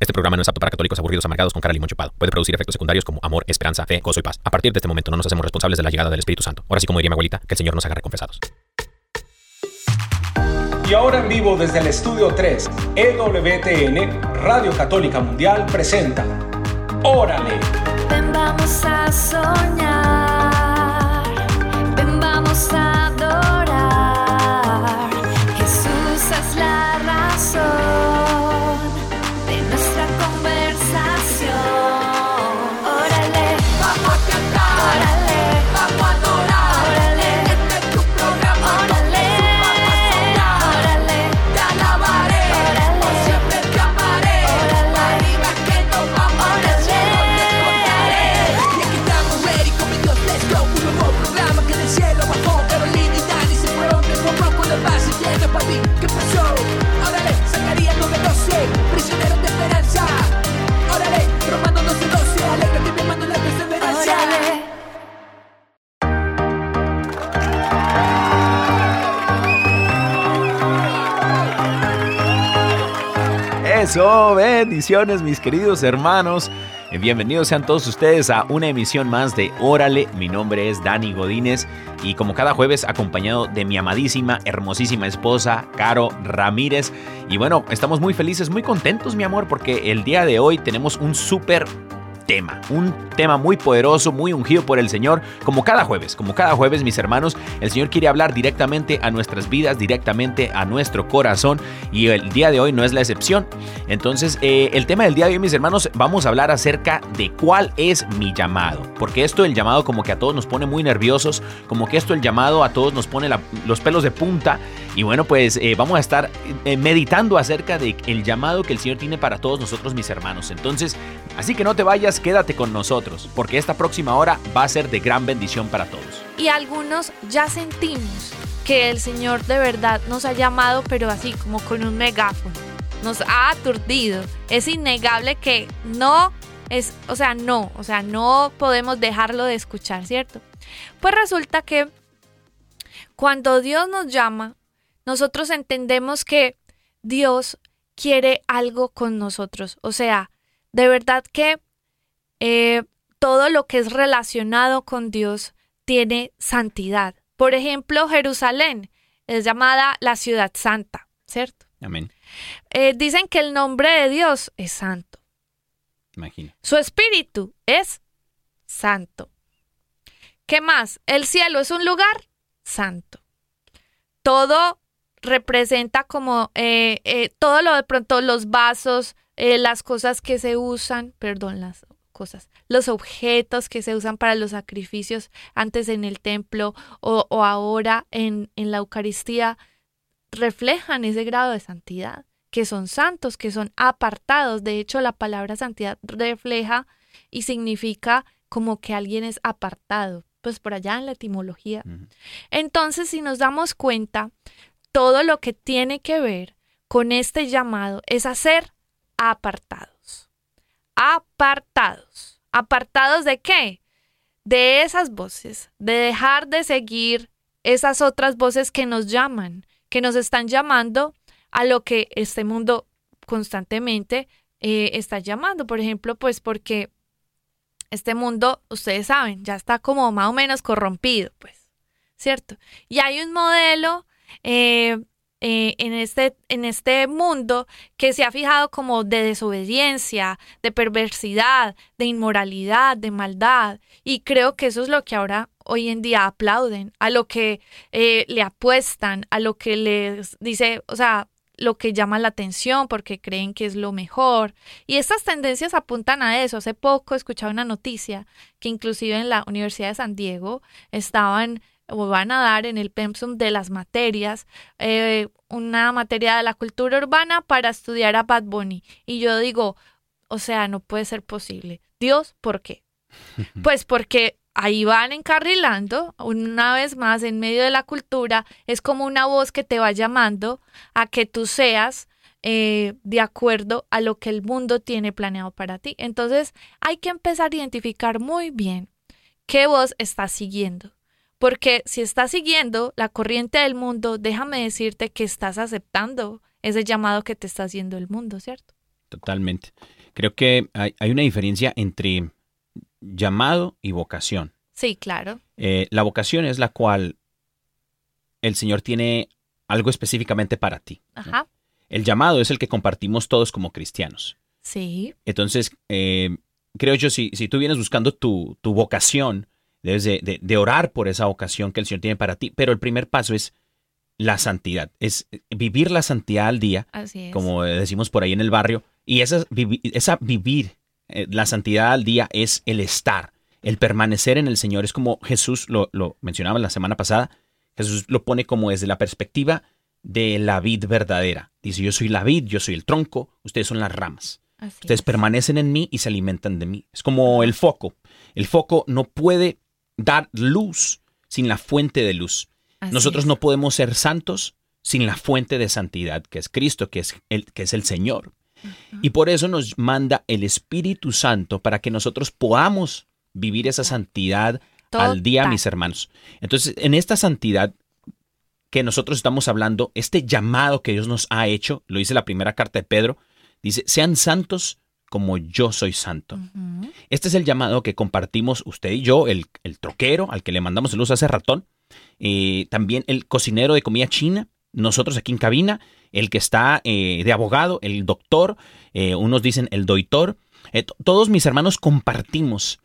Este programa no es apto para católicos aburridos amargados con cara limón chupado. Puede producir efectos secundarios como amor, esperanza, fe, gozo y paz. A partir de este momento no nos hacemos responsables de la llegada del Espíritu Santo. Ahora sí, como diría mi abuelita, que el Señor nos agarre confesados. Y ahora en vivo desde el estudio 3, EWTN, Radio Católica Mundial presenta Órale. Ven vamos a soñar, ven vamos a Eso, bendiciones mis queridos hermanos. Eh, Bienvenidos sean todos ustedes a una emisión más de Órale. Mi nombre es Dani Godínez y como cada jueves acompañado de mi amadísima, hermosísima esposa, Caro Ramírez. Y bueno, estamos muy felices, muy contentos mi amor porque el día de hoy tenemos un súper tema, un tema muy poderoso, muy ungido por el Señor, como cada jueves, como cada jueves mis hermanos, el Señor quiere hablar directamente a nuestras vidas, directamente a nuestro corazón y el día de hoy no es la excepción. Entonces, eh, el tema del día de hoy mis hermanos, vamos a hablar acerca de cuál es mi llamado, porque esto el llamado como que a todos nos pone muy nerviosos, como que esto el llamado a todos nos pone los pelos de punta y bueno, pues eh, vamos a estar eh, meditando acerca del el llamado que el Señor tiene para todos nosotros mis hermanos. Entonces, Así que no te vayas, quédate con nosotros, porque esta próxima hora va a ser de gran bendición para todos. Y algunos ya sentimos que el Señor de verdad nos ha llamado, pero así como con un megáfono. Nos ha aturdido. Es innegable que no es, o sea, no, o sea, no podemos dejarlo de escuchar, ¿cierto? Pues resulta que cuando Dios nos llama, nosotros entendemos que Dios quiere algo con nosotros. O sea, de verdad que eh, todo lo que es relacionado con Dios tiene santidad. Por ejemplo, Jerusalén es llamada la ciudad santa, ¿cierto? Amén. Eh, dicen que el nombre de Dios es santo. Imagina. Su espíritu es santo. ¿Qué más? El cielo es un lugar santo. Todo representa como eh, eh, todo lo de pronto, los vasos, eh, las cosas que se usan, perdón, las cosas, los objetos que se usan para los sacrificios antes en el templo o, o ahora en, en la Eucaristía, reflejan ese grado de santidad, que son santos, que son apartados. De hecho, la palabra santidad refleja y significa como que alguien es apartado, pues por allá en la etimología. Entonces, si nos damos cuenta, todo lo que tiene que ver con este llamado es a ser apartados. Apartados. ¿Apartados de qué? De esas voces, de dejar de seguir esas otras voces que nos llaman, que nos están llamando a lo que este mundo constantemente eh, está llamando. Por ejemplo, pues porque este mundo, ustedes saben, ya está como más o menos corrompido, pues, ¿cierto? Y hay un modelo eh, eh, en, este, en este mundo que se ha fijado como de desobediencia, de perversidad, de inmoralidad, de maldad. Y creo que eso es lo que ahora hoy en día aplauden, a lo que eh, le apuestan, a lo que les dice, o sea, lo que llama la atención porque creen que es lo mejor. Y estas tendencias apuntan a eso. Hace poco escuchaba una noticia que inclusive en la Universidad de San Diego estaban o van a dar en el pensum de las materias eh, una materia de la cultura urbana para estudiar a Bad Bunny. Y yo digo, o sea, no puede ser posible. Dios, ¿por qué? Pues porque ahí van encarrilando, una vez más, en medio de la cultura, es como una voz que te va llamando a que tú seas eh, de acuerdo a lo que el mundo tiene planeado para ti. Entonces, hay que empezar a identificar muy bien qué voz estás siguiendo. Porque si estás siguiendo la corriente del mundo, déjame decirte que estás aceptando ese llamado que te está haciendo el mundo, ¿cierto? totalmente. Creo que hay, hay una diferencia entre llamado y vocación. Sí, claro. Eh, la vocación es la cual el Señor tiene algo específicamente para ti. ¿no? Ajá. El llamado es el que compartimos todos como cristianos. Sí. Entonces, eh, creo yo, si, si tú vienes buscando tu, tu vocación, debes de, de- de orar por esa vocación que el Señor tiene para ti. Pero el primer paso es la santidad, es vivir la santidad al día, Así es. como decimos por ahí en el barrio. Y esa, esa vivir eh, la santidad al día es el estar, el permanecer en el Señor. Es como Jesús lo, lo mencionaba la semana pasada. Jesús lo pone como desde la perspectiva de la vid verdadera. Dice, yo soy la vid, yo soy el tronco, ustedes son las ramas. Así Ustedes es. permanecen en mí y se alimentan de mí. Es como el foco. El foco no puede dar luz sin la fuente de luz. Así Nosotros es. no podemos ser santos sin la fuente de santidad, que es Cristo, que es el, que es el Señor. Y por eso nos manda el Espíritu Santo para que nosotros podamos vivir esa santidad al día, mis hermanos. Entonces, en esta santidad que nosotros estamos hablando, este llamado que Dios nos ha hecho, lo dice la primera carta de Pedro, dice, sean santos como yo soy santo. Este es el llamado que compartimos usted y yo, el, el troquero al que le mandamos luz hace ratón, eh, también el cocinero de comida china, nosotros aquí en cabina, el que está eh, de abogado, el doctor, eh, unos dicen el doitor, eh, todos mis hermanos compartimos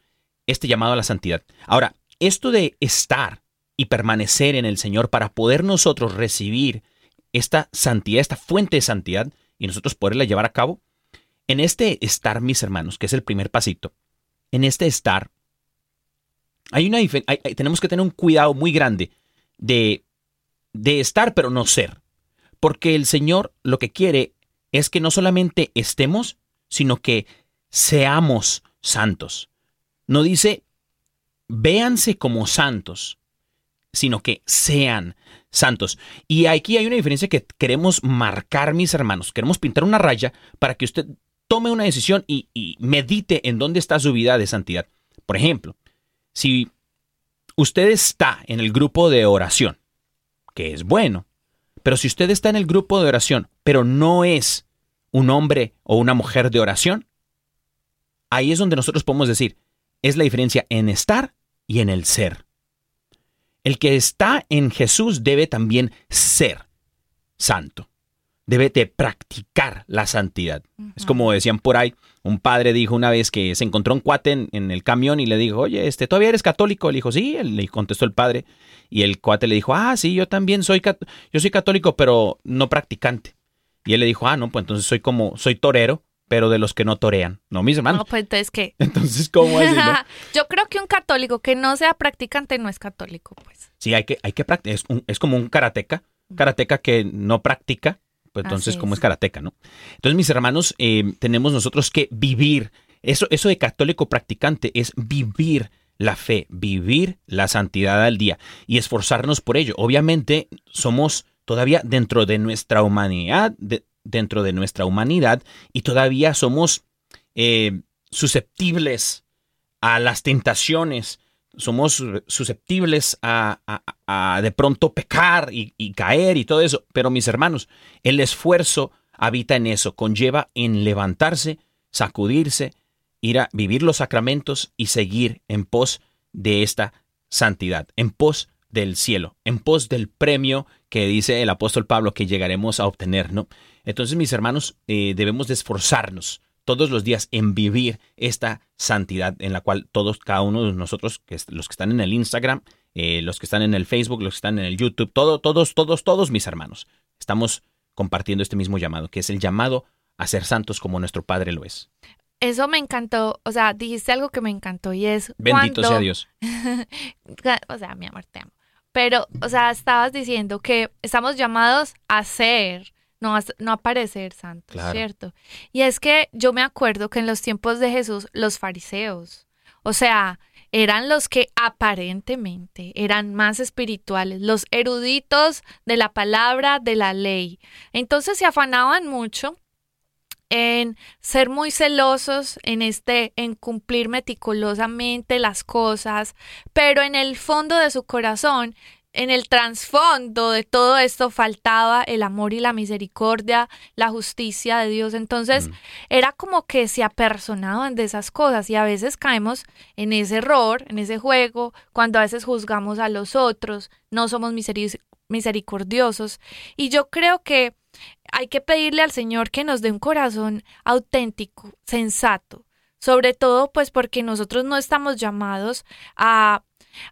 este llamado a la santidad. Ahora, esto de estar y permanecer en el Señor para poder nosotros recibir esta santidad, esta fuente de santidad y nosotros poderla llevar a cabo, en este estar, mis hermanos, que es el primer pasito, en este estar, hay una tenemos que tener un cuidado muy grande de, de estar pero no ser. Porque el Señor lo que quiere es que no solamente estemos, sino que seamos santos. No dice, véanse como santos, sino que sean santos. Y aquí hay una diferencia que queremos marcar, mis hermanos. Queremos pintar una raya para que usted tome una decisión y, y medite en dónde está su vida de santidad. Por ejemplo, si usted está en el grupo de oración, que es bueno, pero si usted está en el grupo de oración, pero no es un hombre o una mujer de oración, ahí es donde nosotros podemos decir, es la diferencia en estar y en el ser. El que está en Jesús debe también ser santo. Debe de practicar la santidad. Es como decían por ahí, un padre dijo una vez que se encontró un cuate en, en el camión y le dijo, oye, este, ¿todavía eres católico? Él dijo, sí, le contestó el padre. Y el cuate le dijo, ah, sí, yo también soy, yo soy católico, pero no practicante. Y él le dijo, ah, no, pues entonces soy como, soy torero, pero de los que no torean. No, mis hermanos. No, pues entonces, ¿qué? Entonces, ¿cómo así, no? Yo creo que un católico que no sea practicante no es católico, pues. Sí, hay que, hay que practicar. Es, es como un karateca. Karateca que no practica, pues entonces, ¿cómo es. es karateca, no? Entonces, mis hermanos, eh, tenemos nosotros que vivir. Eso, eso de católico practicante es vivir la fe, vivir la santidad al día y esforzarnos por ello. Obviamente, somos todavía dentro de nuestra humanidad, de- dentro de nuestra humanidad, y todavía somos eh, susceptibles a las tentaciones, somos susceptibles a, a- de pronto pecar y, y caer y todo eso. Pero mis hermanos, el esfuerzo habita en eso, conlleva en levantarse, sacudirse, ir a vivir los sacramentos y seguir en pos de esta santidad, en pos del cielo, en pos del premio que dice el apóstol Pablo que llegaremos a obtener, ¿no? Entonces, mis hermanos, eh, debemos de esforzarnos todos los días en vivir esta santidad en la cual todos, cada uno de nosotros, que es- los que están en el Instagram, eh, los que están en el Facebook, los que están en el YouTube, todo, todos, todos, todos mis hermanos, estamos compartiendo este mismo llamado, que es el llamado a ser santos como nuestro Padre lo es. Eso me encantó, o sea, dijiste algo que me encantó y es Bendito cuando- sea Dios. o sea, mi amor, te amo. Pero, o sea, estabas diciendo que estamos llamados a ser, no no a parecer santos, Claro. ¿cierto? Y es que yo me acuerdo que en los tiempos de Jesús, los fariseos, o sea, eran los que aparentemente eran más espirituales, los eruditos de la palabra, de la ley. Entonces se afanaban mucho en ser muy celosos en este en cumplir meticulosamente las cosas, pero en el fondo de su corazón en el trasfondo de todo esto faltaba el amor y la misericordia, la justicia de Dios. Entonces Mm. era como que se apersonaban de esas cosas y a veces caemos en ese error, en ese juego, cuando a veces juzgamos a los otros, no somos miseri- misericordiosos. Y yo creo que hay que pedirle al Señor que nos dé un corazón auténtico, sensato, sobre todo pues porque nosotros no estamos llamados a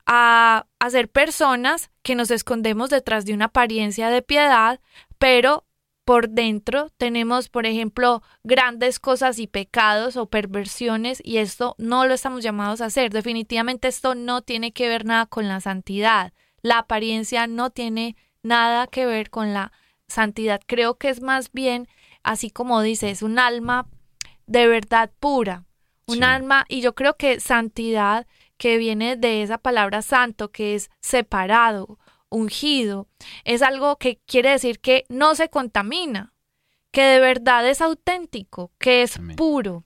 a, a ser personas que nos escondemos detrás de una apariencia de piedad, pero por dentro tenemos, por ejemplo, grandes cosas y pecados o perversiones y esto no lo estamos llamados a hacer. Definitivamente esto no tiene que ver nada con la santidad. La apariencia no tiene nada que ver con la santidad. Creo que es más bien, así como dices, un alma de verdad pura, un Sí. alma, y yo creo que santidad que viene de esa palabra santo, que es separado, ungido, es algo que quiere decir que no se contamina, que de verdad es auténtico, que es Amén. puro.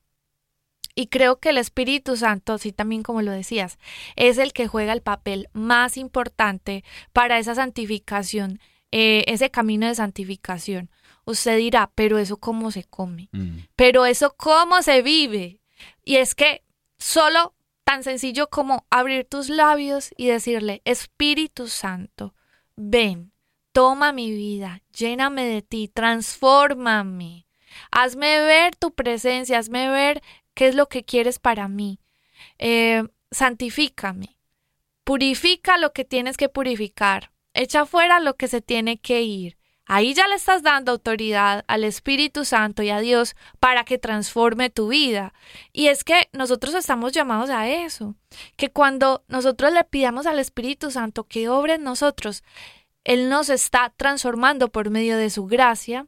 Y creo que el Espíritu Santo, así también como lo decías, es el que juega el papel más importante para esa santificación, eh, ese camino de santificación. Usted dirá, pero eso cómo se come, Mm. pero eso cómo se vive. Y es que solo tan sencillo como abrir tus labios y decirle, Espíritu Santo, ven, toma mi vida, lléname de ti, transfórmame, hazme ver tu presencia, hazme ver qué es lo que quieres para mí, Eh, santifícame, purifica lo que tienes que purificar, echa fuera lo que se tiene que ir. Ahí ya le estás dando autoridad al Espíritu Santo y a Dios para que transforme tu vida. Y es que nosotros estamos llamados a eso, que cuando nosotros le pidamos al Espíritu Santo que obre en nosotros, Él nos está transformando por medio de su gracia,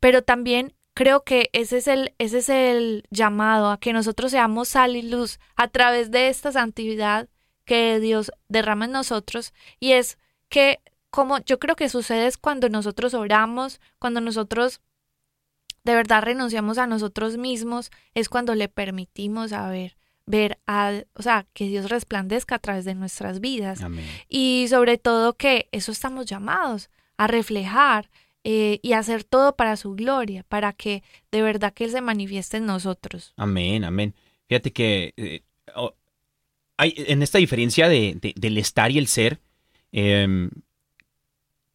pero también creo que ese es el, ese es el llamado a que nosotros seamos sal y luz a través de esta santidad que Dios derrama en nosotros y es que como yo creo que sucede es cuando nosotros oramos, cuando nosotros de verdad renunciamos a nosotros mismos, es cuando le permitimos a ver, ver a, o sea, que Dios resplandezca a través de nuestras vidas Amén. y sobre todo que eso estamos llamados a reflejar eh, y hacer todo para su gloria, para que de verdad que Él se manifieste en nosotros. Amén, amén. Fíjate que eh, oh, hay en esta diferencia de, de- del estar y el ser, em,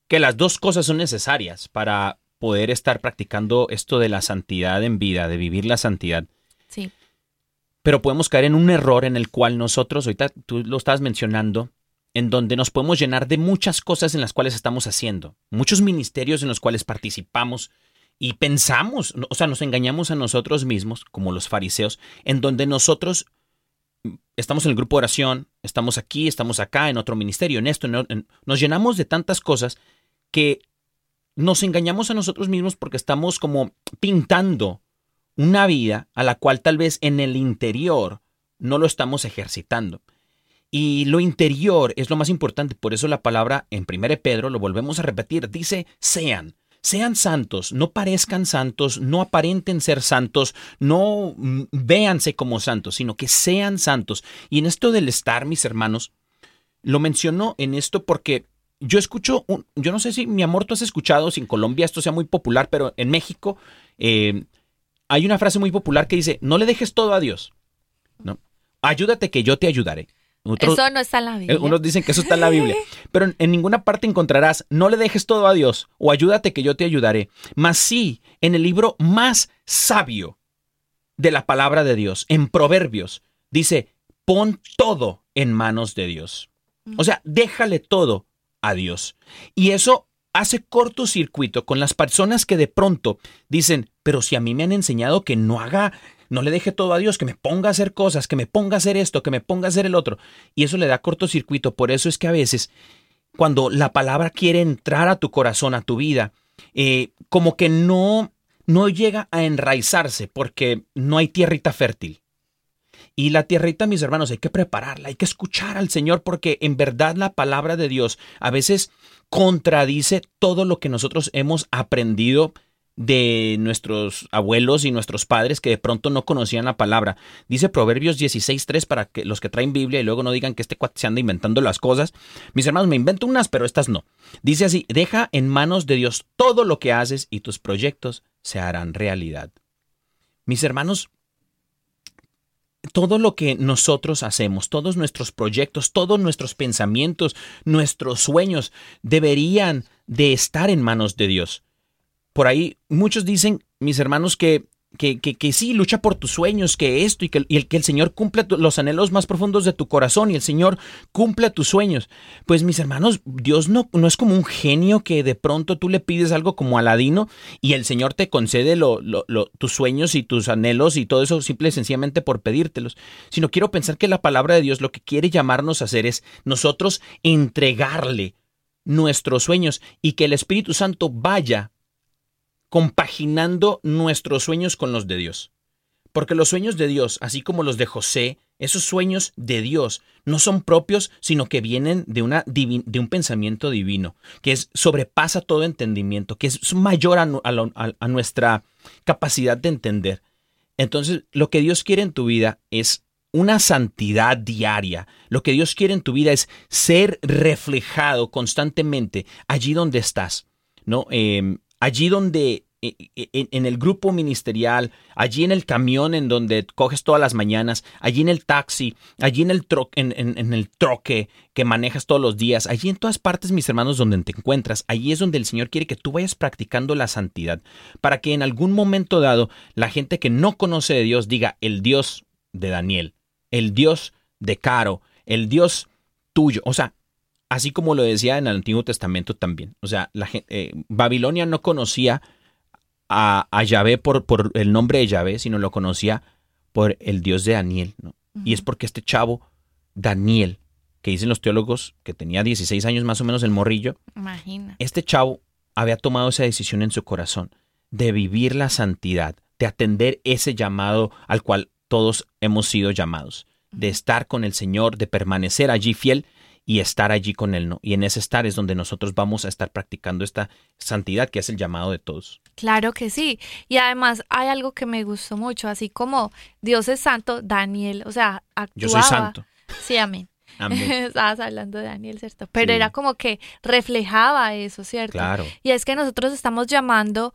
que las dos cosas son necesarias para poder estar practicando esto de la santidad en vida, de vivir la santidad. Sí, Pero podemos caer en un error en el cual nosotros, ahorita tú lo estabas mencionando, en donde nos podemos llenar de muchas cosas en las cuales estamos haciendo, muchos ministerios en los cuales participamos y pensamos, o sea, nos engañamos a nosotros mismos, como los fariseos, en donde nosotros estamos en el grupo de oración, estamos aquí, estamos acá, en otro ministerio, en esto, en nos llenamos de tantas cosas que nos engañamos a nosotros mismos porque estamos como pintando una vida a la cual tal vez en el interior no lo estamos ejercitando. Y lo interior es lo más importante, por eso la palabra en 1 Pedro, lo volvemos a repetir, dice sean, sean santos, no parezcan santos, no aparenten ser santos, no mm, véanse como santos, sino que sean santos. Y en esto del estar, mis hermanos, lo menciono en esto porque yo escucho, yo no sé si mi amor tú has escuchado, si en Colombia esto sea muy popular, pero en México eh, hay una frase muy popular que dice, no le dejes todo a Dios, ¿no? Ayúdate que yo te ayudaré. Otros- eso no está en la eh, Biblia. Unos dicen que eso está en la Biblia, pero en, en ninguna parte encontrarás, no le dejes todo a Dios o ayúdate que yo te ayudaré. Mas sí, en el libro más sabio de la palabra de Dios, en Proverbios, dice, pon todo en manos de Dios. O sea, déjale todo a Dios. Y eso hace cortocircuito con las personas que de pronto dicen, pero si a mí me han enseñado que no haga, no le deje todo a Dios, que me ponga a hacer cosas, que me ponga a hacer esto, que me ponga a hacer el otro. Y eso le da cortocircuito. Por eso es que a veces, cuando la palabra quiere entrar a tu corazón, a tu vida, eh, como que no, no llega a enraizarse porque no hay tierrita fértil. Y la tierrita, mis hermanos, hay que prepararla, hay que escuchar al Señor porque en verdad la palabra de Dios a veces contradice todo lo que nosotros hemos aprendido de nuestros abuelos y nuestros padres que de pronto no conocían la palabra. Dice Proverbios 16.3 para que los que traen Biblia y luego no digan que este cuate se anda inventando las cosas. Mis hermanos, me invento unas, pero estas no. Dice así, deja en manos de Dios todo lo que haces y tus proyectos se harán realidad. Mis hermanos, todo lo que nosotros hacemos, todos nuestros proyectos, todos nuestros pensamientos, nuestros sueños deberían de estar en manos de Dios. Por ahí muchos dicen, mis hermanos, que que, que, sí, lucha por tus sueños, que esto y que, el, que el Señor cumpla los anhelos más profundos de tu corazón y el Señor cumpla tus sueños. Pues mis hermanos, Dios no, no es como un genio que de pronto tú le pides algo como Aladino y el Señor te concede lo, tus sueños y tus anhelos y todo eso simple y sencillamente por pedírtelos, sino quiero pensar que la palabra de Dios lo que quiere llamarnos a hacer es nosotros entregarle nuestros sueños y que el Espíritu Santo vaya compaginando nuestros sueños con los de Dios. Porque los sueños de Dios, así como los de José, esos sueños de Dios no son propios, sino que vienen de, una de un pensamiento divino, que es, sobrepasa todo entendimiento, que es mayor a, nuestra capacidad de entender. Entonces, lo que Dios quiere en tu vida es una santidad diaria. Lo que Dios quiere en tu vida es ser reflejado constantemente allí donde estás. ¿no? Em, allí donde en el grupo ministerial, allí en el camión en donde coges todas las mañanas, allí en el taxi, allí en el, en, el troque que manejas todos los días, allí en todas partes, mis hermanos, donde te encuentras, allí es donde el Señor quiere que tú vayas practicando la santidad, para que en algún momento dado la gente que no conoce de Dios diga el Dios de Daniel, el Dios de Caro, el Dios tuyo. O sea, así como lo decía en el Antiguo Testamento también. O sea, la, eh, Babilonia no conocía a, a Yahvé por, por, el nombre de Yahvé, sino lo conocía por el Dios de Daniel. ¿no? Y es porque este chavo, Daniel, que dicen los teólogos que tenía 16 años más o menos el morrillo, Imagina. este chavo había tomado esa decisión en su corazón de vivir la santidad, de atender ese llamado al cual todos hemos sido llamados, de estar con el Señor, de permanecer allí fiel y estar allí con Él, ¿no? Y en ese estar es donde nosotros vamos a estar practicando esta santidad que es el llamado de todos. Claro que sí. Y además hay algo que me gustó mucho, así como Dios es santo, Daniel, o sea, actuaba. Yo soy santo. Sí, amén. Amén. Estabas hablando de Daniel, ¿cierto? Pero Sí. era como que reflejaba eso, ¿cierto? Claro. Y es que nosotros estamos llamando,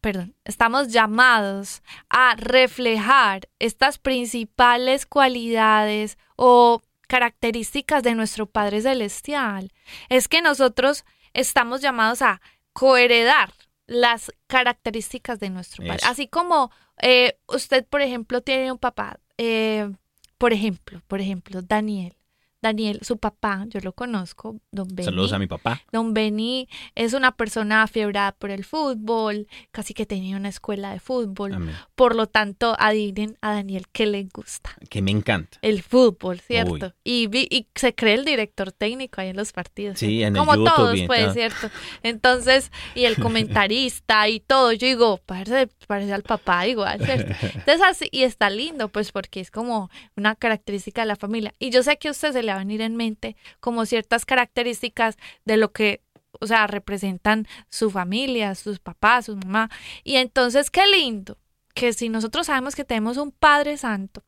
perdón, estamos llamados a reflejar estas principales cualidades o características de nuestro Padre Celestial. Es que nosotros estamos llamados a coheredar las características de nuestro Padre. Eso. Así como eh, usted, por ejemplo, tiene un papá, eh, por ejemplo, por ejemplo, Daniel. Daniel, su papá, yo lo conozco, don Benny. Saludos a mi papá. Don Benny es una persona afiebrada por el fútbol, casi que tenía una escuela de fútbol. Amén. Por lo tanto, adivinen a Daniel que le gusta Que me encanta. el fútbol. ¿cierto? Y, vi- y se cree el director técnico ahí en los partidos. Sí, ¿cierto? en el Como YouTube todos, y pues. ¿cierto? Entonces, y el comentarista y todo, yo digo, parece, parece al papá igual, ¿cierto? Entonces, así, y está lindo, pues, porque es como una característica de la familia. Y yo sé que a usted se le venir en mente como ciertas características de lo que o sea, representan su familia, sus papás, su mamá. Y entonces, qué lindo que si nosotros sabemos que tenemos un Padre Santo,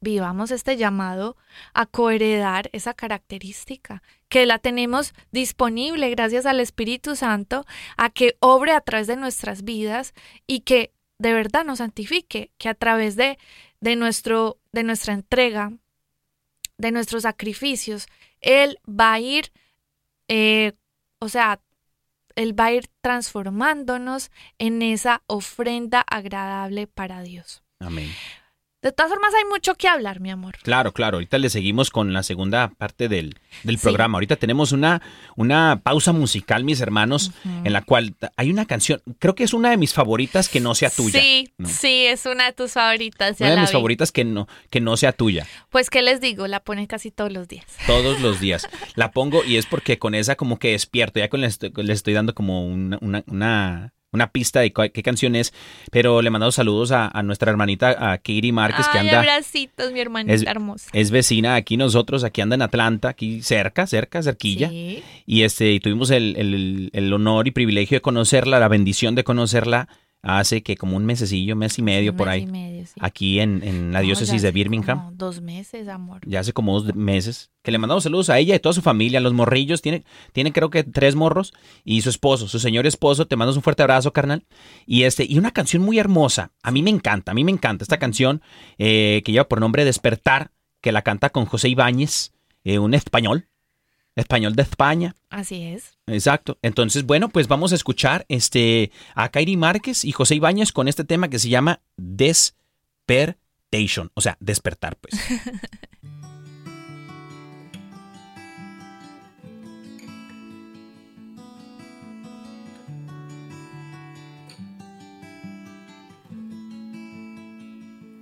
vivamos este llamado a coheredar esa característica, que la tenemos disponible gracias al Espíritu Santo, a que obre a través de nuestras vidas y que de verdad nos santifique, que a través de, de, nuestro, de nuestra entrega, de nuestros sacrificios, Él va a ir, eh, o sea, Él va a ir transformándonos en esa ofrenda agradable para Dios. Amén. De todas formas, hay mucho que hablar, mi amor. Claro, claro. Ahorita le seguimos con la segunda parte del, del Sí. programa. Ahorita tenemos una, una pausa musical, mis hermanos, en la cual hay una canción, creo que es una de mis favoritas que no sea tuya. Sí, ¿no? sí, es una de tus favoritas. ya Una de mis vi. favoritas que no, que no sea tuya. Pues, ¿qué les digo? La ponen casi todos los días. Todos los días. La pongo y es porque con esa como que despierto. Ya con le estoy, dando como una, una, una, una pista de qué canción es, pero le mandamos saludos a, a nuestra hermanita, a Katie Márquez, que anda... abracitos, mi hermanita es, hermosa. es vecina aquí nosotros, aquí anda en Atlanta, aquí cerca, cerca, cerquilla. Sí. Y este, y tuvimos el, el- el honor y privilegio de conocerla, la bendición de conocerla hace que como un mesecillo, mes y medio Un por mes ahí, y medio, sí. aquí en, en la No, diócesis de Birmingham. como dos meses, amor. Ya hace como dos meses. Que le mandamos saludos a ella y a toda su familia, a los morrillos. Tiene, tiene creo que tres morros y su esposo, su señor esposo. Te mandamos un fuerte abrazo, carnal. Y este, y una canción muy hermosa. A mí me encanta, a mí me encanta esta canción eh, que lleva por nombre Despertar, que la canta con José Ibáñez, eh, un español, español de España. Así es. Exacto. Entonces, bueno, pues vamos a escuchar este, a Kairi Márquez y José Ibáñez con este tema que se llama Despertation. O sea, despertar, pues.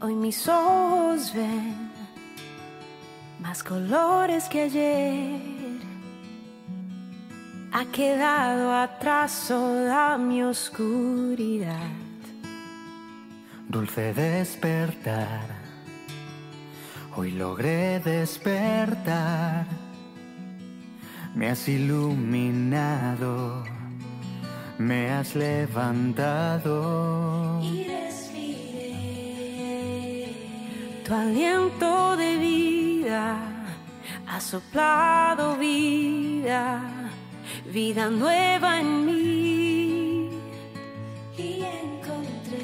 Hoy mis ojos ven más colores que ayer. Ha quedado atrás toda mi oscuridad. Dulce despertar, hoy logré despertar. Me has iluminado, me has levantado. Y respiré tu aliento de vida, ha soplado vida, vida nueva en mí. Y encontré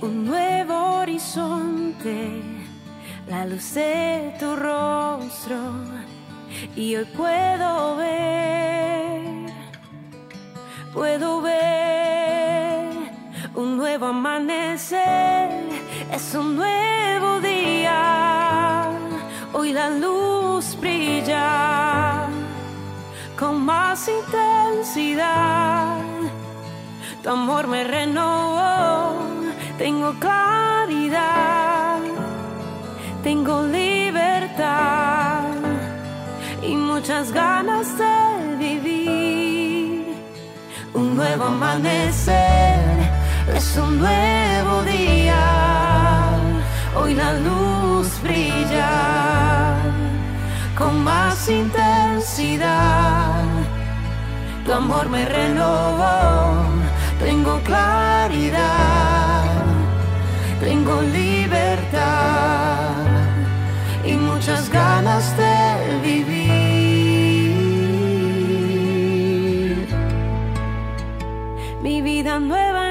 un nuevo horizonte, la luz de tu rostro, y hoy puedo ver puedo ver un nuevo amanecer, es un nuevo día. Hoy la luz brilla más intensidad. Tu amor me renovó, tengo claridad, tengo libertad y muchas ganas de vivir un nuevo amanecer, es un nuevo día. Hoy la luz brilla con más intensidad. Tu amor me renovó, tengo claridad, tengo libertad y muchas ganas de vivir. Mi vida nueva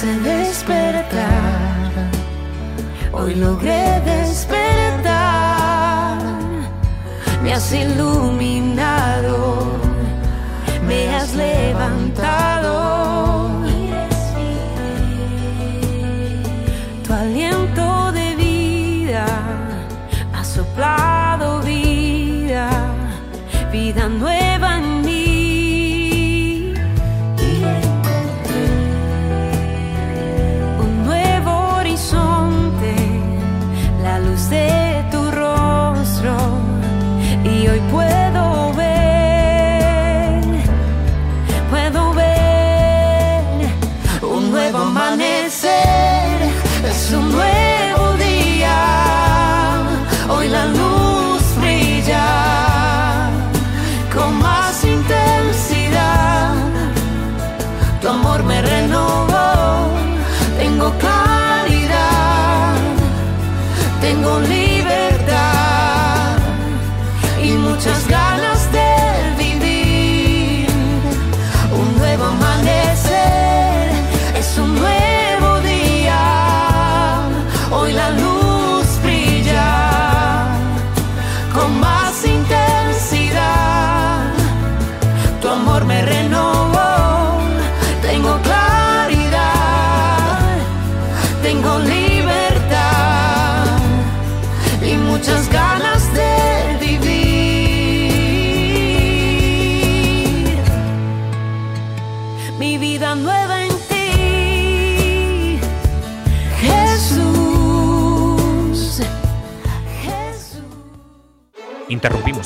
Dulce despertar, hoy logré despertar. Me has iluminado, me has levantado. Tu aliento de vida ha soplado vida, vida nueva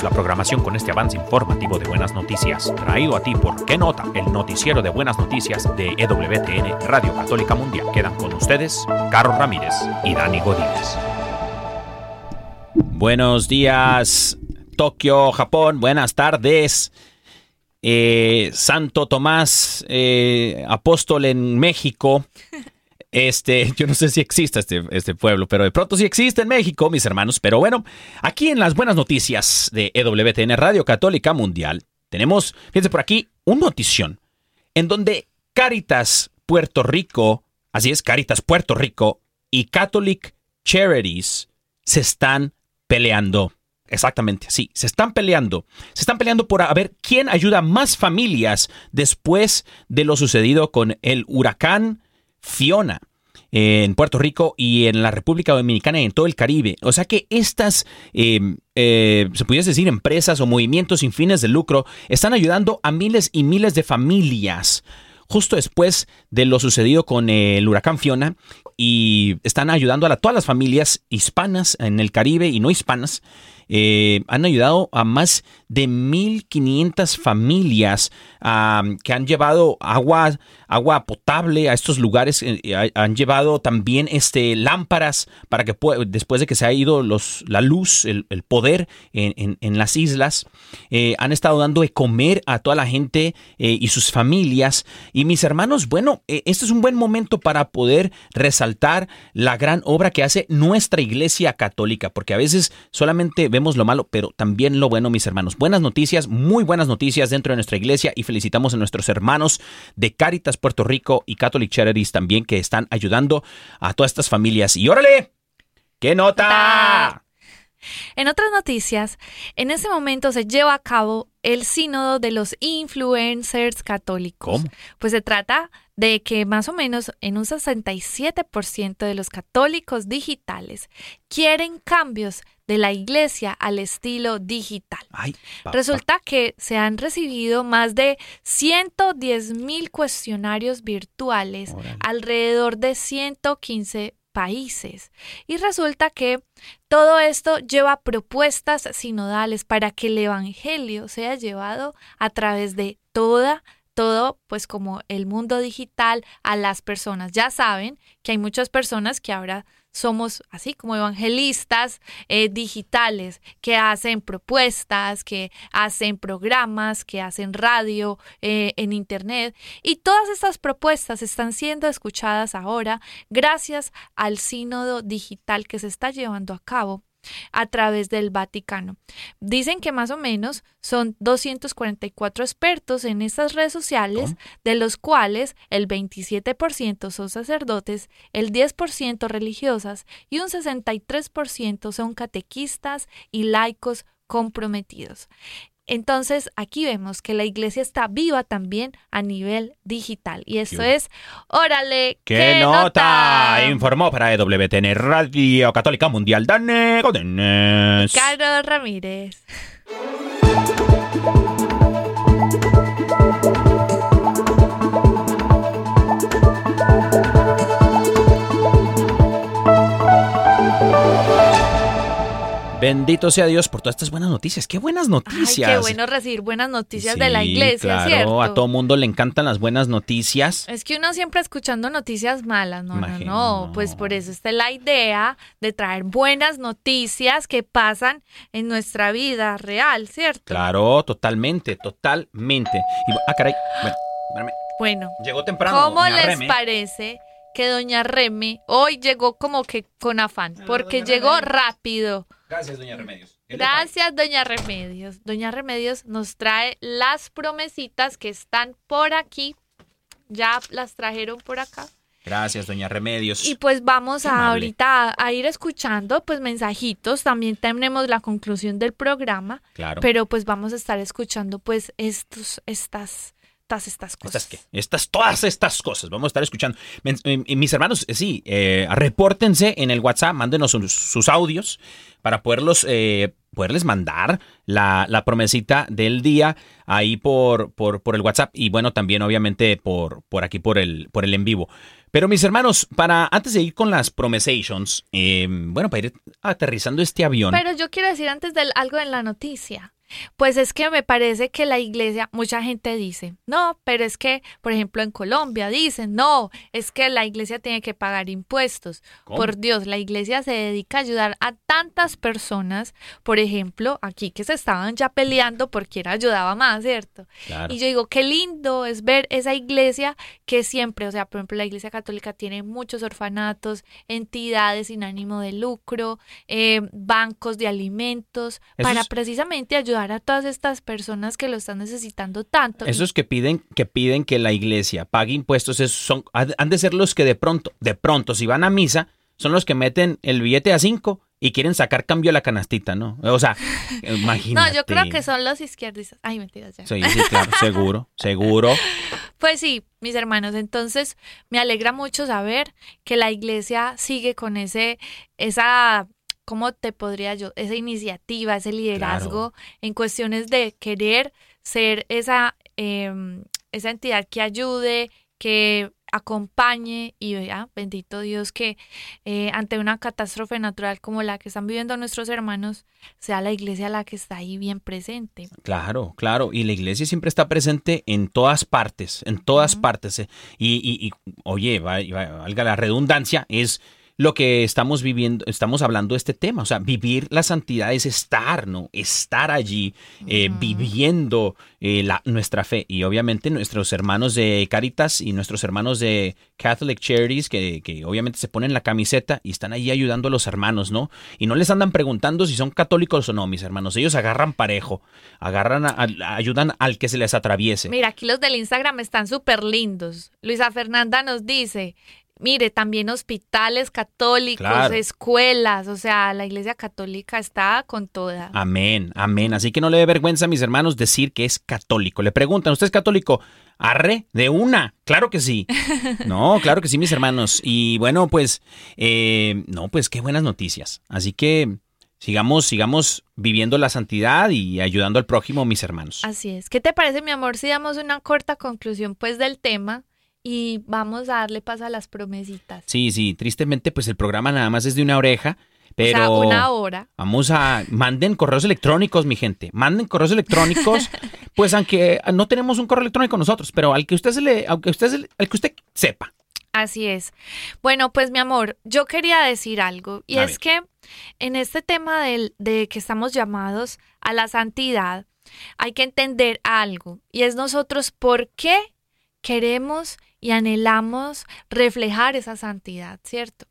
La programación con este avance informativo de buenas noticias, traído a ti por ¿Qué nota? El noticiero de buenas noticias de EWTN Radio Católica Mundial. Quedan con ustedes Carlos Ramírez y Dani Godínez. Buenos días, Tokio, Japón. Buenas tardes. Eh, Santo Tomás, eh, apóstol en México. Este, yo no sé si existe este, este pueblo, pero de pronto sí existe en México, mis hermanos. Pero bueno, aquí en las buenas noticias de EWTN Radio Católica Mundial, tenemos, fíjense por aquí, un notición en donde Caritas Puerto Rico, así es, Caritas Puerto Rico y Catholic Charities se están peleando. Exactamente, sí, se están peleando. Se están peleando por a ver quién ayuda más familias después de lo sucedido con el huracán Fiona en Puerto Rico y en la República Dominicana y en todo el Caribe. O sea que estas, eh, eh, se pudiese decir, empresas o movimientos sin fines de lucro están ayudando a miles y miles de familias justo después de lo sucedido con el huracán Fiona y están ayudando a todas las familias hispanas en el Caribe y no hispanas. Eh, han ayudado a más de 1.500 familias ah, que han llevado agua, agua potable a estos lugares. eh, eh, han llevado también este, lámparas para que después de que se ha ido los, la luz, el, poder en, en- las islas, han estado dando de comer a toda la gente y sus familias. Y mis hermanos, bueno, este es un buen momento para poder resaltar la gran obra que hace nuestra iglesia católica, porque a veces solamente vemos lo malo, pero también lo bueno, mis hermanos. Buenas noticias, muy buenas noticias dentro de nuestra iglesia y felicitamos a nuestros hermanos de Caritas Puerto Rico y Catholic Charities también que están ayudando a todas estas familias. Y órale, ¿qué nota? En otras noticias, en ese momento se lleva a cabo el sínodo de los influencers católicos. ¿Cómo? Pues se trata de que más o menos en un 67% de los católicos digitales quieren cambios de la iglesia al estilo digital. Ay. Resulta que se han recibido más de 110 mil cuestionarios virtuales Órale. alrededor de 115 países. Y resulta que todo esto lleva propuestas sinodales para que el Evangelio sea llevado a través de toda todo, pues como el mundo digital a las personas. Ya saben que hay muchas personas que ahora somos así como evangelistas eh, digitales que hacen propuestas, que hacen programas, que hacen radio eh, en internet y todas estas propuestas están siendo escuchadas ahora gracias al sínodo digital que se está llevando a cabo a través del Vaticano. Dicen que más o menos son 244 expertos en estas redes sociales, ¿Cómo? de los cuales el 27% son sacerdotes, el 10% religiosas y un 63% son catequistas y laicos comprometidos. Entonces aquí vemos que la iglesia está viva también a nivel digital y Qué es, órale, ¿Qué, nota? Informó para EWTN Radio Católica Mundial Dane Godínez. Carlos Ramírez. Bendito sea Dios por todas estas buenas noticias. Qué buenas Ay, noticias. qué bueno recibir buenas noticias de la iglesia, claro, ¿cierto? a todo mundo le encantan las buenas noticias. Es que uno siempre escuchando noticias malas, no, no, Imagino. no. Pues por eso está la idea de traer buenas noticias que pasan en nuestra vida real, ¿cierto? Claro, totalmente, totalmente. Y, ah, caray. Bueno, espérame. Bueno, Llegó temprano. ¿cómo doña les Reme. parece que doña Reme hoy llegó como que con afán? Porque doña llegó Reme. rápido. Gracias, doña Remedios. Gracias, doña Remedios. Doña Remedios nos trae las promesitas que están por aquí. Ya las trajeron por acá. Gracias, doña Remedios. Y pues vamos a ahorita a, ir escuchando pues mensajitos. También tenemos la conclusión del programa, claro. pero pues vamos a estar escuchando pues estos, estas, todas estas cosas. ¿Estas qué? Estas, todas estas cosas. Vamos a estar escuchando. Eh, mis hermanos, eh, sí, eh, repórtense en el WhatsApp, mándenos sus, sus audios para poderlos, eh, poderles mandar la, la promesita del día ahí por, por, por el WhatsApp y bueno, también obviamente por, por aquí, por el, por el en vivo. Pero mis hermanos, para antes de ir con las promesations, eh, bueno, para ir aterrizando este avión. Pero yo quiero decir antes de algo en la noticia. Pues es que me parece que la iglesia, mucha gente dice, no, pero es que, por ejemplo, en Colombia dicen, no, es que la iglesia tiene que pagar impuestos. ¿Cómo? Por Dios, la iglesia se dedica a ayudar a tantas personas, por ejemplo, aquí que se estaban ya peleando por quién ayudaba más, ¿cierto? Claro. Y yo digo, qué lindo es ver esa iglesia que siempre, o sea, por ejemplo, la iglesia católica tiene muchos orfanatos, entidades sin ánimo de lucro, eh, bancos de alimentos, Eso para es- precisamente ayudar a todas estas personas que lo están necesitando tanto. Esos que piden que piden que la iglesia pague impuestos esos son han han de ser los que de pronto, de pronto si van a misa, son los que meten el billete a cinco y quieren sacar cambio a la canastita, ¿no? O sea, imagínate. No, yo creo que son los izquierdistas. Ay, mentiras ya. Sí, sí, claro, seguro, seguro. Pues sí, mis hermanos, entonces me alegra mucho saber que la iglesia sigue con ese, esa, ¿cómo te podría yo? Esa iniciativa, ese liderazgo en cuestiones de querer ser esa, em, esa entidad que ayude, que acompañe y vea, bendito Dios, que eh, ante una catástrofe natural como la que están viviendo nuestros hermanos, sea la iglesia la que está ahí bien presente. Claro, claro. Y la iglesia siempre está presente en todas partes, en todas partes. eh. Y, y- y, oye, va- va- valga la redundancia, es lo que estamos viviendo, estamos hablando de este tema. O sea, vivir la santidad es estar, ¿no? Estar allí, eh, viviendo eh, la, nuestra fe. Y obviamente nuestros hermanos de Caritas y nuestros hermanos de Catholic Charities, que, que obviamente se ponen la camiseta y están ahí ayudando a los hermanos, ¿no? Y no les andan preguntando si son católicos o no, mis hermanos. Ellos agarran parejo, agarran, a- a- ayudan al que se les atraviese. Mira, aquí los del Instagram están súper lindos. Luisa Fernanda nos dice, mire, también hospitales católicos, Claro. escuelas, o sea, la iglesia católica está con toda. Amén, amén. Así que no le dé vergüenza, mis hermanos, decir que es católico. Le preguntan, ¿usted es católico? Arre, de una. Claro que sí. No, claro que sí, mis hermanos. Y bueno, pues, eh, no, pues qué buenas noticias. Así que sigamos, sigamos viviendo la santidad y ayudando al prójimo, mis hermanos. Así es. ¿Qué te parece, mi amor, si damos una corta conclusión, pues, del tema y vamos a darle paso a las promesitas? Sí, sí, tristemente, pues el programa nada más es de una oreja, pero... O sea, una hora. Vamos a manden correos electrónicos, mi gente. Manden correos electrónicos, pues aunque no tenemos un correo electrónico nosotros, pero al que usted se le, aunque usted se le- al que usted sepa. Así es. Bueno, pues mi amor, yo quería decir algo y A es que en este tema del, de que estamos llamados a la santidad, hay que entender algo y es nosotros por qué queremos y anhelamos reflejar esa santidad, ¿cierto?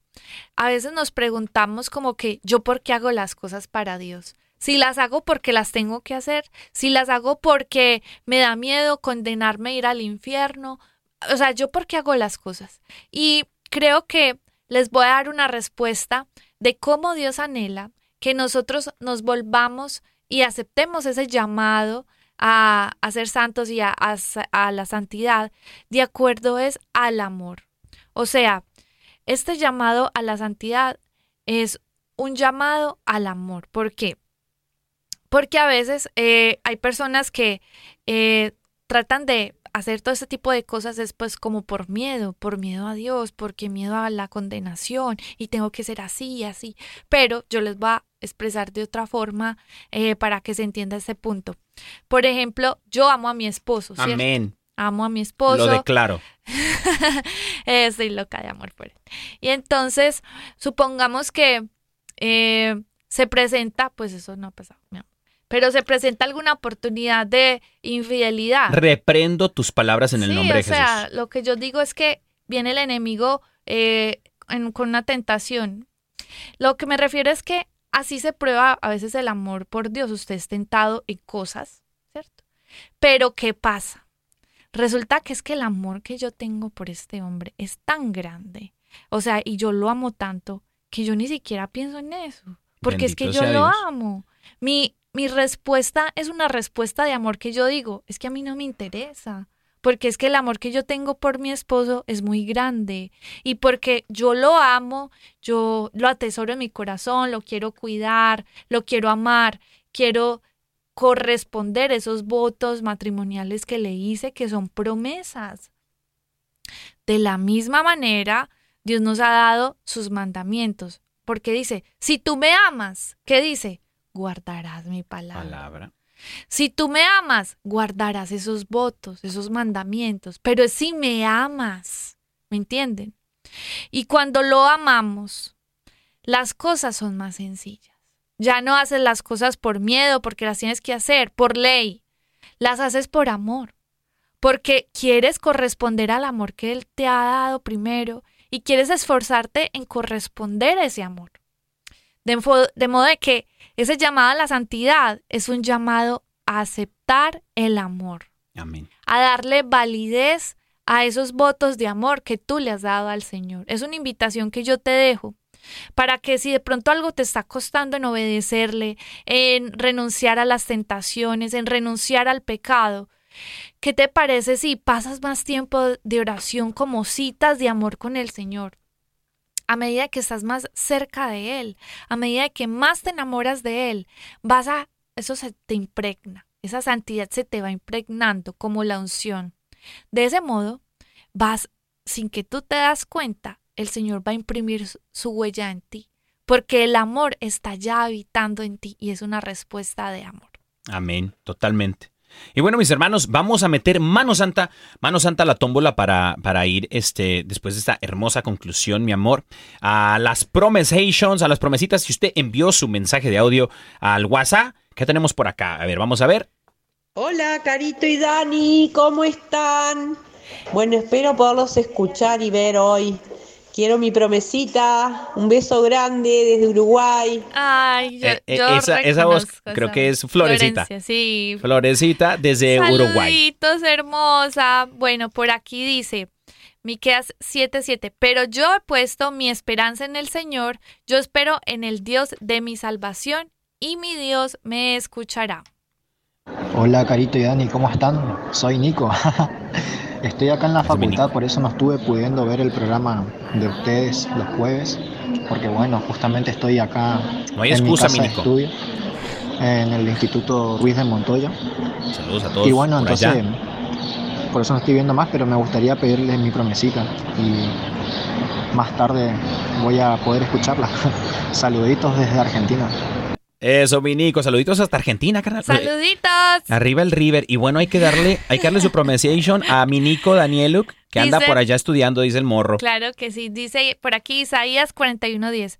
A veces nos preguntamos como que yo por qué hago las cosas para Dios. Si las hago porque las tengo que hacer, si las hago porque me da miedo condenarme a ir al infierno, o sea, yo por qué hago las cosas. Y creo que les voy a dar una respuesta de cómo Dios anhela que nosotros nos volvamos y aceptemos ese llamado a, a ser santos y a, a la santidad, de acuerdo es al amor. O sea, este llamado a la santidad es un llamado al amor. ¿Por qué? Porque a veces eh, hay personas que eh, tratan de hacer todo este tipo de cosas después como por miedo, por miedo a Dios, porque miedo a la condenación y tengo que ser así y así. Pero yo les voy a expresar de otra forma eh, para que se entienda ese punto. Por ejemplo, yo amo a mi esposo, ¿cierto? Amén. Amo a mi esposo. Lo declaro. Eh, Estoy loca de amor por él. Y entonces, supongamos que eh, se presenta, pues eso no ha pasado, mi amor, pero se presenta alguna oportunidad de infidelidad. Reprendo tus palabras en el sí, nombre o de sea, Jesús. lo que yo digo es que viene el enemigo eh, en- con una tentación. Lo que me refiero es que así se prueba a veces el amor por Dios. Usted es tentado en cosas, ¿cierto? Pero ¿qué pasa? Resulta que es que el amor que yo tengo por este hombre es tan grande. O sea, y yo lo amo tanto que yo ni siquiera pienso en eso. Porque es que yo sea lo amo. Mi, mi respuesta es una respuesta de amor que yo digo, es que a mí no me interesa. Porque es que el amor que yo tengo por mi esposo es muy grande. Y porque yo lo amo, yo lo atesoro en mi corazón, lo quiero cuidar, lo quiero amar, quiero corresponder esos votos matrimoniales que le hice, que son promesas. De la misma manera, Dios nos ha dado sus mandamientos, porque dice, si tú me amas, ¿qué dice? Guardarás mi palabra. Palabra. Si tú me amas, guardarás esos votos, esos mandamientos, pero si me amas, ¿me entienden? Y cuando lo amamos, las cosas son más sencillas. Ya no haces las cosas por miedo, porque las tienes que hacer, por ley. Las haces por amor, porque quieres corresponder al amor que Él te ha dado primero y quieres esforzarte en corresponder a ese amor. De, modo de que ese llamado a la santidad es un llamado a aceptar el amor, Amén. a darle validez a esos votos de amor que tú le has dado al Señor. Es una invitación que yo te dejo para que si de pronto algo te está costando en obedecerle, en renunciar a las tentaciones, en renunciar al pecado, ¿qué te parece si pasas más tiempo de oración como citas de amor con el Señor? A medida que estás más cerca de Él, a medida que más te enamoras de Él, vas a, eso se te impregna, esa santidad se te va impregnando como la unción. De ese modo, vas, sin que tú te das cuenta, el Señor va a imprimir su- huella en ti, porque el amor está ya habitando en ti y es una respuesta de amor. Amén, totalmente. Y bueno, mis hermanos, vamos a meter mano santa, mano santa a la tómbola para, para ir, este, después de esta hermosa conclusión, mi amor, a las promesations, a las promesitas. Si usted envió su mensaje de audio al WhatsApp, ¿qué tenemos por acá? A ver, vamos a ver. Hola, Carito y Dani, ¿cómo están? Bueno, espero poderlos escuchar y ver hoy. Quiero mi promesita, un beso grande desde Uruguay. Ay, yo, Eh, eh, yo esa- esa voz creo que es. Florecita. Florencia, sí. Florecita desde Uruguay. Saluditos, hermosa. Bueno, por aquí dice Miqueas 7:7, pero yo he puesto mi esperanza en el Señor, yo espero en el Dios de mi salvación y mi Dios me escuchará. Hola Carito y Dani, ¿cómo están? Soy Nico. Estoy acá en la facultad, por eso no estuve pudiendo ver el programa de ustedes los jueves, porque bueno, justamente estoy acá No hay en excusa, mi casa de estudio, en el Instituto Ruiz de Montoya. Saludos a todos. Y bueno, por entonces, allá. por eso no estoy viendo más, pero me gustaría pedirles mi promesita y más tarde voy a poder escucharla. Saluditos desde Argentina. Eso, mi Nico. Saluditos hasta Argentina, carnal. Saluditos. Arriba el River. Y bueno, hay que darle, hay que darle su pronunciation a mi Nico Danieluk, que anda por allá estudiando, dice el morro. Claro que sí, dice por aquí Isaías 41:10.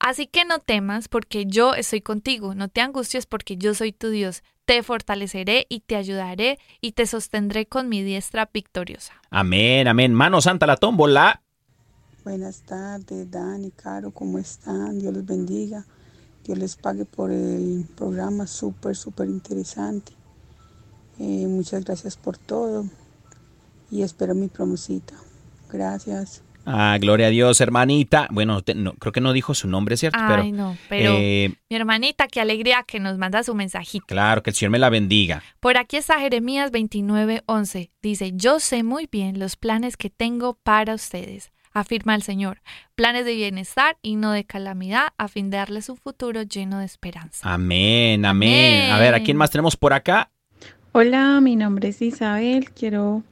Así que no temas porque yo estoy contigo, no te angusties porque yo soy tu Dios. Te fortaleceré y te ayudaré y te sostendré con mi diestra victoriosa. Amén, amén. Mano santa la tómbola. Buenas tardes, Dani, Caro, ¿cómo están? Dios los bendiga. Dios les pague por el programa súper, súper interesante. Eh, muchas gracias por todo y espero mi promesita. Gracias. Ah, gloria a Dios, hermanita. Bueno, te- no, creo que no dijo su nombre, ¿cierto? pero, Ay, no, pero eh, mi hermanita, qué alegría que nos manda su mensajito. claro, que el Señor me la bendiga. Por aquí está Jeremías 29:11. Dice, yo sé muy bien los planes que tengo para ustedes, afirma el Señor, planes de bienestar y no de calamidad, a fin de darles un futuro lleno de esperanza. Amén, amén. A ver, ¿a quién más tenemos por acá? Hola, mi nombre es Isabel. Quiero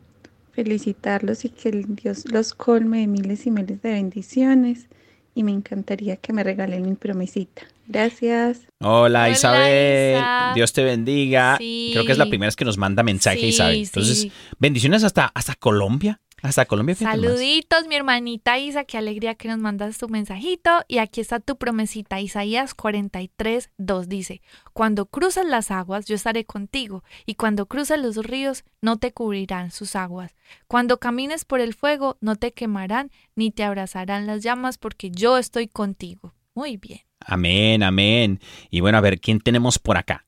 felicitarlos y que el Dios los colme de miles y miles de bendiciones. Y me encantaría que me regalen mi promesita. Gracias. Hola, Hola, Isabel. Isa. Dios te bendiga. Sí. Creo que es la primera vez que nos manda mensaje, Sí, Isabel. sí. Entonces, bendiciones hasta, hasta Colombia. Hasta Colombia. Saluditos, mi hermanita Isa, qué alegría que nos mandas tu mensajito. Y aquí está tu promesita, Isaías 43, 2 dice, Cuando cruces las aguas, yo estaré contigo, y cuando cruces los ríos, no te cubrirán sus aguas. Cuando camines por el fuego, no te quemarán, ni te abrazarán las llamas, porque yo estoy contigo. Muy bien. Amén, amén. Y bueno, a ver, ¿quién tenemos por acá?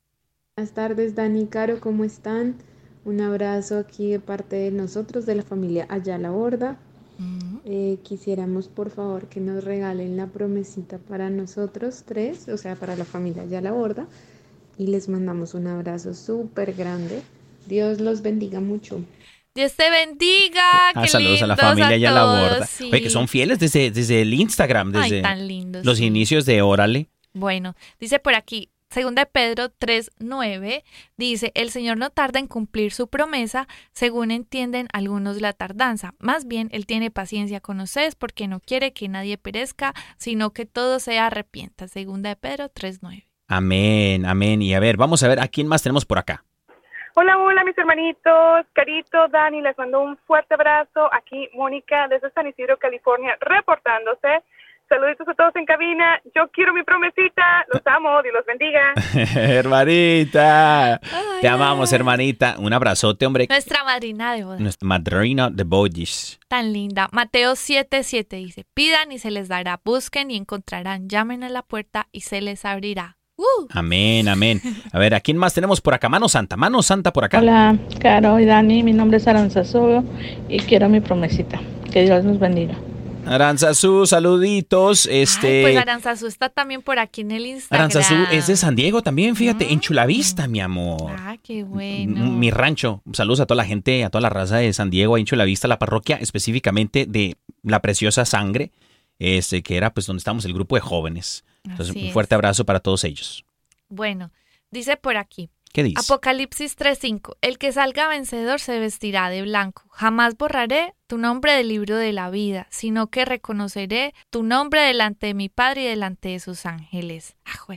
Buenas tardes, Dani y Caro, ¿cómo están? Un abrazo aquí de parte de nosotros, de la familia Ayala Borda. Eh, quisiéramos, por favor, que nos regalen la promesita para nosotros tres, o sea, para la familia Ayala Borda. Y les mandamos un abrazo súper grande. Dios los bendiga mucho. Dios te bendiga. Ah, qué saludos a la familia y a la borda. sí. Oye, que son fieles desde, desde el Instagram, Ay, desde tan lindos, los sí. inicios de Órale. Bueno, dice por aquí, Segunda de Pedro 3.9 dice, el Señor no tarda en cumplir su promesa, según entienden algunos la tardanza. Más bien, Él tiene paciencia con ustedes porque no quiere que nadie perezca, sino que todo sea arrepienta. Segunda de Pedro 3.9. Amén, amén. Y a ver, vamos a ver a quién más tenemos por acá. Hola, hola mis hermanitos, Carito, Dani, les mando un fuerte abrazo. Aquí Mónica desde San Isidro, California, reportándose. Saluditos a todos en cabina. Yo quiero mi promesita. Los amo. Dios los bendiga. hermanita. Te amamos, hermanita. Un abrazote, hombre. Nuestra madrina de boda. Nuestra madrina de bodas. Tan linda. Mateo 7:7 dice: Pidan y se les dará. Busquen y encontrarán. Llamen a la puerta y se les abrirá. Uh. Amén, amén. A ver, ¿a quién más tenemos por acá? Mano Santa, Mano Santa por acá. Hola, Caro y Dani. Mi nombre es Aranzazugo y quiero mi promesita. Que Dios nos bendiga. Aranzazú, saluditos. Este... Ay, pues Aranzazú está también por aquí en el Instagram. Aranzazú es de San Diego también, fíjate, en Chulavista, mi amor. Ah, qué bueno. Mi rancho. Saludos a toda la gente, a toda la raza de San Diego, en Chulavista, la parroquia específicamente de la preciosa sangre, este, que era pues donde estamos el grupo de jóvenes. Entonces, Así un es. fuerte abrazo para todos ellos. Bueno, dice por aquí. ¿Qué dice? Apocalipsis 3:5. El que salga vencedor se vestirá de blanco. Jamás borraré tu nombre del libro de la vida, sino que reconoceré tu nombre delante de mi Padre y delante de sus ángeles. Ah,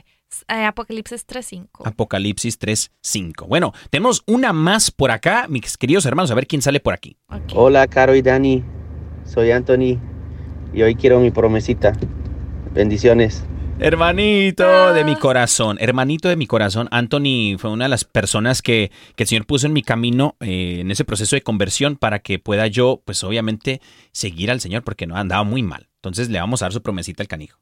eh, Apocalipsis 3:5. Apocalipsis 3.5. Bueno, tenemos una más por acá, mis queridos hermanos, a ver quién sale por aquí. Hola, Caro y Dani. Soy Anthony y hoy quiero mi promesita. Bendiciones. Hermanito de mi corazón, hermanito de mi corazón, Anthony fue una de las personas que, que el Señor puso en mi camino eh, en ese proceso de conversión para que pueda yo, pues obviamente, seguir al Señor porque no andaba muy mal. Entonces le vamos a dar su promesita al canijo.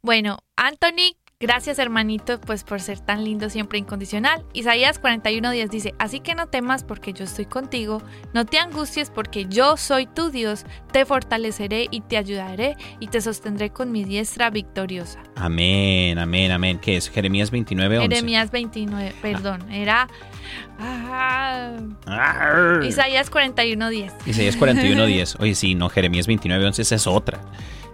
Bueno, Anthony, gracias hermanito, pues por ser tan lindo siempre incondicional. Isaías 41:10 dice, así que no temas porque yo estoy contigo, no te angusties porque yo soy tu Dios, te fortaleceré y te ayudaré y te sostendré con mi diestra victoriosa. Amén, amén, amén. ¿Qué es? Jeremías 29, 11. Jeremías 29, perdón, era... ah. Isaías 41:10. Isaías 41, 10. Oye, sí, no, Jeremías 29, 11, esa es otra.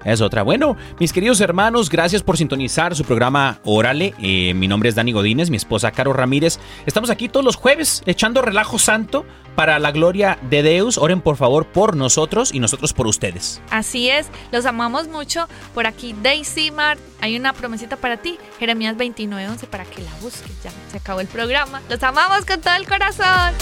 Es otra. Bueno, mis queridos hermanos, gracias por sintonizar su programa Órale. Eh, mi nombre es Dani Godínez, mi esposa Caro Ramírez. Estamos aquí todos los jueves echando relajo santo para la gloria de Deus. Oren por favor por nosotros y nosotros por ustedes. Así es, los amamos mucho. Por aquí Daisy Mart, hay una promesita para ti, Jeremías 29:11 para que la busques. Ya se acabó el programa. Los amamos con todo el corazón.